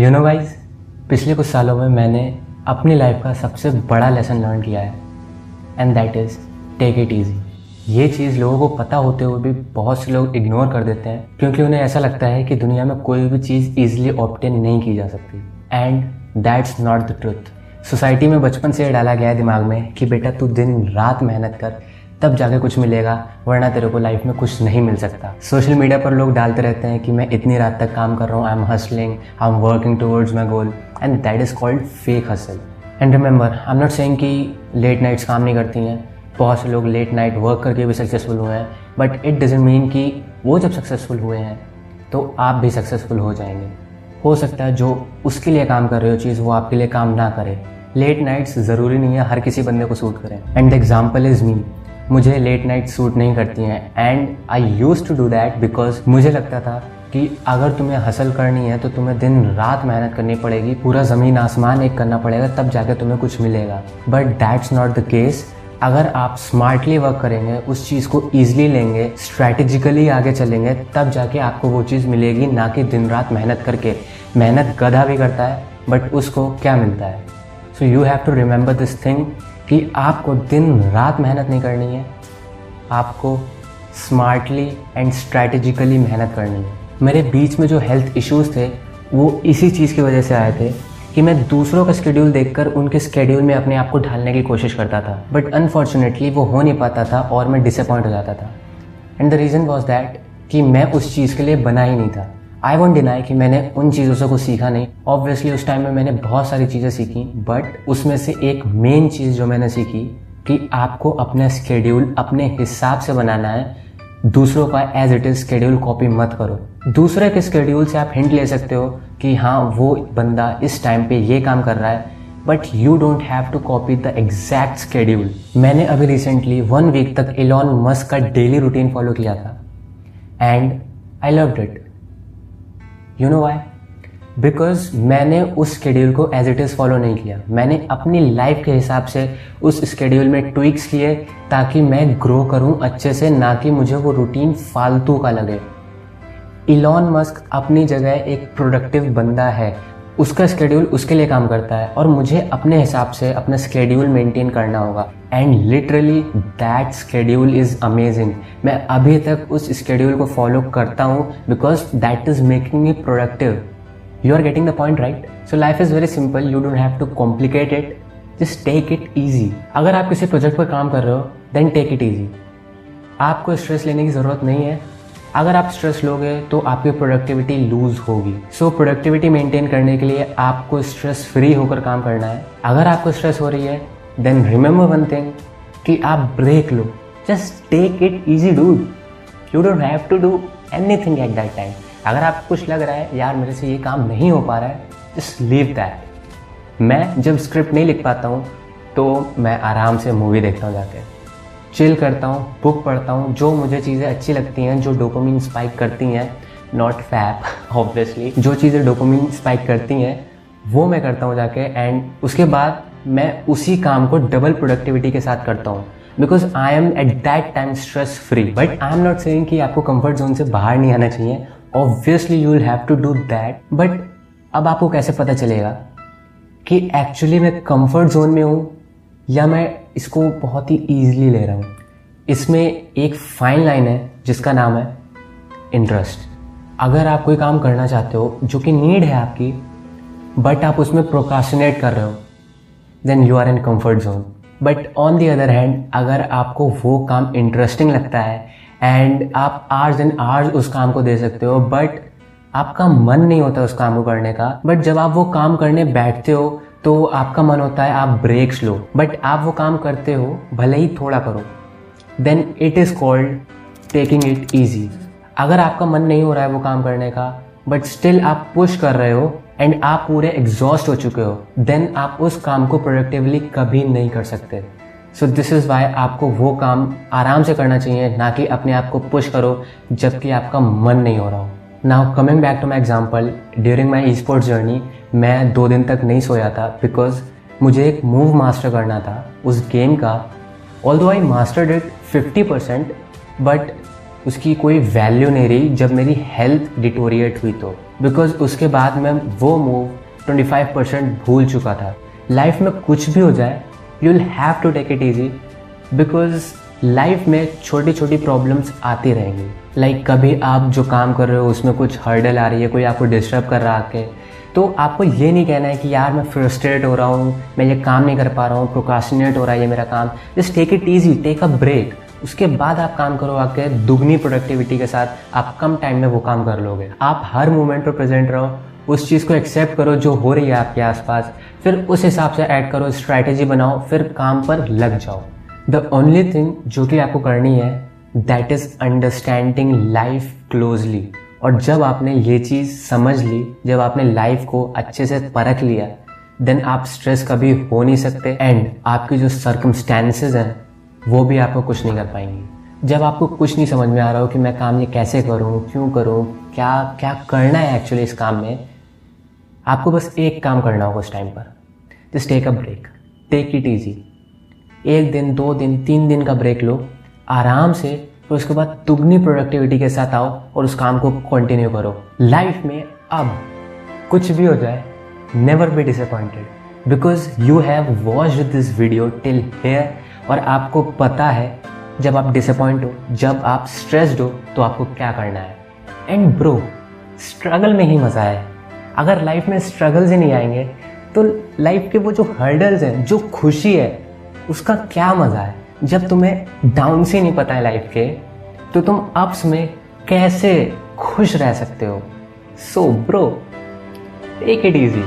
You know guys पिछले कुछ सालों में मैंने अपनी लाइफ का सबसे बड़ा लेसन लर्न किया है and that is take it easy ये चीज़ लोगों को पता होते हुए भी बहुत से लोग इग्नोर कर देते हैं, क्योंकि उन्हें ऐसा लगता है कि दुनिया में कोई भी चीज़ ईजिली ऑप्टेन नहीं की जा सकती. And that's not the truth society में बचपन से डाला गया है दिमाग में कि बेटा तू दिन रात मेहनत कर तब जाके कुछ मिलेगा, वरना तेरे को लाइफ में कुछ नहीं मिल सकता। सोशल मीडिया पर लोग डालते रहते हैं कि मैं इतनी रात तक काम कर रहा हूँ I am hustling I am working towards my goal and that is called fake hustle and remember I am not saying कि लेट नाइट्स काम नहीं करती हैं, बहुत से लोग लेट नाइट वर्क करके भी सक्सेसफुल हुए हैं बट इट डजेंट मीन कि वो जब सक्सेसफुल हुए हैं तो आप भी सक्सेसफुल हो जाएँगे। हो सकता है जो उसके लिए काम कर रहे हो चीज़, वो आपके लिए काम ना करे। लेट नाइट्स ज़रूरी नहीं है, हर किसी बंदे को सूट करें। एंड एग्ज़ाम्पल इज़ मी मुझे लेट नाइट सूट नहीं करती हैं। And I use to do that because मुझे लगता था कि अगर तुम्हें हसल करनी है तो तुम्हें दिन रात मेहनत करनी पड़ेगी, पूरा ज़मीन आसमान एक करना पड़ेगा, तब जाके तुम्हें कुछ मिलेगा। But that's not the case अगर आप स्मार्टली वर्क करेंगे, उस चीज़ को ईजिली लेंगे स्ट्रैटेजिकली आगे चलेंगे, तब जाके आपको वो चीज़ मिलेगी, ना कि दिन रात मेहनत करके। मेहनत गधा भी करता है बट उसको क्या मिलता है? So you have to remember this thing कि आपको दिन रात मेहनत नहीं करनी है। आपको स्मार्टली एंड स्ट्रैटेजिकली मेहनत करनी है। मेरे बीच में जो हेल्थ इश्यूज़ थे, वो इसी चीज़ की वजह से आए थे कि मैं दूसरों का स्केड्यूल देखकर उनके स्केड्यूल में अपने आप को ढालने की कोशिश करता था। बट अनफॉर्चुनेटली वो हो नहीं पाता था और मैं डिसअपॉइंट हो जाता था। And the reason was that कि मैं उस चीज़ के लिए बना ही नहीं था। आई वॉन्ट डिनाई कि मैंने उन चीज़ों से कुछ सीखा नहीं। ऑब्वियसली उस टाइम में मैंने बहुत सारी चीज़ें सीखी बट उसमें से एक मेन चीज़ जो मैंने सीखी कि आपको अपना स्केड्यूल अपने हिसाब से बनाना है। दूसरों का as it is schedule copy मत करो। दूसरे के स्केड्यूल से आप हिंट ले सकते हो कि हाँ वो बंदा इस टाइम पे ये काम कर रहा है but you don't have to copy the exact schedule मैंने अभी रिसेंटली वन वीक तक इलॉन मस्क का डेली रूटीन फॉलो किया था। And I loved it you know why because मैंने उस स्केड्यूल को एज इट इज़ फॉलो नहीं किया। मैंने अपनी लाइफ के हिसाब से उस स्केड्यूल में ट्विक्स किए ताकि मैं ग्रो करूँ अच्छे से, ना कि मुझे वो रूटीन फालतू का लगे। इलॉन मस्क अपनी जगह एक प्रोडक्टिव बंदा है। उसका स्केड्यूल उसके लिए काम करता है और मुझे अपने हिसाब से अपना स्केड्यूल मेंटेन करना होगा। And literally that schedule is amazing मैं अभी तक उस स्केड्यूल को फॉलो करता हूँ because that is making me productive you are getting the point right so life is very simple you don't have to complicate it just take it easy अगर आप किसी प्रोजेक्ट पर काम कर रहे हो देन टेक इट ईजी आपको stress लेने की ज़रूरत नहीं है। अगर आप स्ट्रेस लोगे तो आपकी प्रोडक्टिविटी लूज होगी। सो प्रोडक्टिविटी मेंटेन करने के लिए आपको स्ट्रेस फ्री होकर काम करना है। अगर आपको स्ट्रेस हो रही है देन रिमेंबर वन थिंग कि आप break low. Just take it easy dude you don't have to do anything at that time अगर आपको कुछ लग रहा है, यार, मेरे से ये काम नहीं हो पा रहा है जस्ट लीव दैट मैं जब स्क्रिप्ट नहीं लिख पाता हूँ तो मैं आराम से मूवी देखता हूँ जाके। चिल करता हूँ बुक पढ़ता हूँ जो मुझे चीज़ें अच्छी लगती हैं जो डोपामिन स्पाइक करती हैं नॉट फैप ऑब्वियसली जो चीज़ें डोपामिन स्पाइक करती हैं वो मैं करता हूँ जाके एंड उसके बाद मैं उसी काम को डबल प्रोडक्टिविटी के साथ करता हूँ because I am at that time stress free but I am not saying कि आपको कंफर्ट जोन से बाहर नहीं आना चाहिए obviously you will have to do that but अब आपको कैसे पता चलेगा कि एक्चुअली मैं कंफर्ट जोन में हूँ या मैं इसको बहुत ही ईजिली ले रहा हूँ। इसमें एक फाइन लाइन है, जिसका नाम है इंटरेस्ट अगर आप कोई काम करना चाहते हो, जो कि नीड है आपकी बट आप उसमें प्रोकाशनेट कर रहे हो then you are in comfort zone but on the other hand अगर आपको वो काम इंटरेस्टिंग लगता है एंड आप आर्स एंड आर्स उस काम को दे सकते हो बट आपका मन नहीं होता उस काम को करने का बट जब आप वो काम करने बैठते हो तो आपका मन होता है, आप ब्रेक्स लो बट आप वो काम करते हो, भले ही थोड़ा करो then it is called taking it easy अगर आपका मन नहीं हो रहा है वो काम करने का बट स्टिल आप पुश कर रहे हो एंड आप पूरे एग्जॉस्ट हो चुके हो देन आप उस काम को प्रोडक्टिवली कभी नहीं कर सकते. सो दिस इज़ वाई आपको वो काम आराम से करना चाहिए, ना कि अपने आप को पुश करो जबकि आपका मन नहीं हो रहा हो. Now coming back to my example during my esports journey मैं दो दिन तक नहीं सोया था बिकॉज़ मुझे एक मूव मास्टर करना था उस गेम का। Although I mastered it fifty percent but उसकी कोई वैल्यू नहीं रही जब मेरी हेल्थ डिटोरिएट हुई तो। बिकॉज़ उसके बाद मैं वो मूव 25 परसेंट भूल चुका था। लाइफ में कुछ भी हो जाए you will have to take it easy because life में छोटी छोटी प्रॉब्लम्स आती रहेंगी। लाइक like, कभी आप जो काम कर रहे हो उसमें कुछ हर्डल आ रही है कोई आपको डिस्टर्ब कर रहा है तो आपको ये नहीं कहना है कि यार मैं फ्रस्ट्रेट हो रहा हूँ मैं ये काम नहीं कर पा रहा हूँ प्रोकाशनेट हो रहा है ये मेरा काम। Just take it easy take a break उसके बाद आप काम करो आके दुगनी प्रोडक्टिविटी के साथ आप कम टाइम में वो काम कर लोगे। आप हर मोमेंट पर प्रेजेंट रहो उस चीज़ को एक्सेप्ट करो जो हो रही है आपके आसपास फिर उस हिसाब से ऐड करो स्ट्रैटेजी बनाओ फिर काम पर लग जाओ। द ओनली थिंग जो कि आपको करनी है that is understanding life closely और जब आपने ये चीज़ समझ ली, जब आपने लाइफ को अच्छे से परख लिया देन आप स्ट्रेस कभी हो नहीं सकते एंड आपकी जो सर्कमस्टेंसेज हैं, वो भी आपको कुछ नहीं कर पाएँगी। जब आपको कुछ नहीं समझ में आ रहा हो कि मैं काम ये कैसे करूँ, क्यों करूँ, क्या क्या करना है एक्चुअली इस काम में, आपको बस एक काम करना होगा उस टाइम पर just take a break take it easy एक दिन, दो दिन, तीन दिन का ब्रेक लो, आराम से, फिर उसके बाद दुगनी प्रोडक्टिविटी के साथ आओ और उस काम को कंटिन्यू करो। लाइफ में अब कुछ भी हो जाए never be disappointed because you have watch this video till here और आपको पता है, जब आप डिसअपॉइंट हो, जब आप स्ट्रेस्ड हो तो आपको क्या करना है? एंड ब्रो स्ट्रगल में ही मज़ा है। अगर लाइफ में स्ट्रगल्स ही नहीं आएँगे तो लाइफ के वो जो हर्डल्स हैं, जो खुशी है उसका क्या मज़ा है? जब तुम्हें डाउन से नहीं पता है लाइफ के तो तुम अप्स में कैसे खुश रह सकते हो? So bro take it easy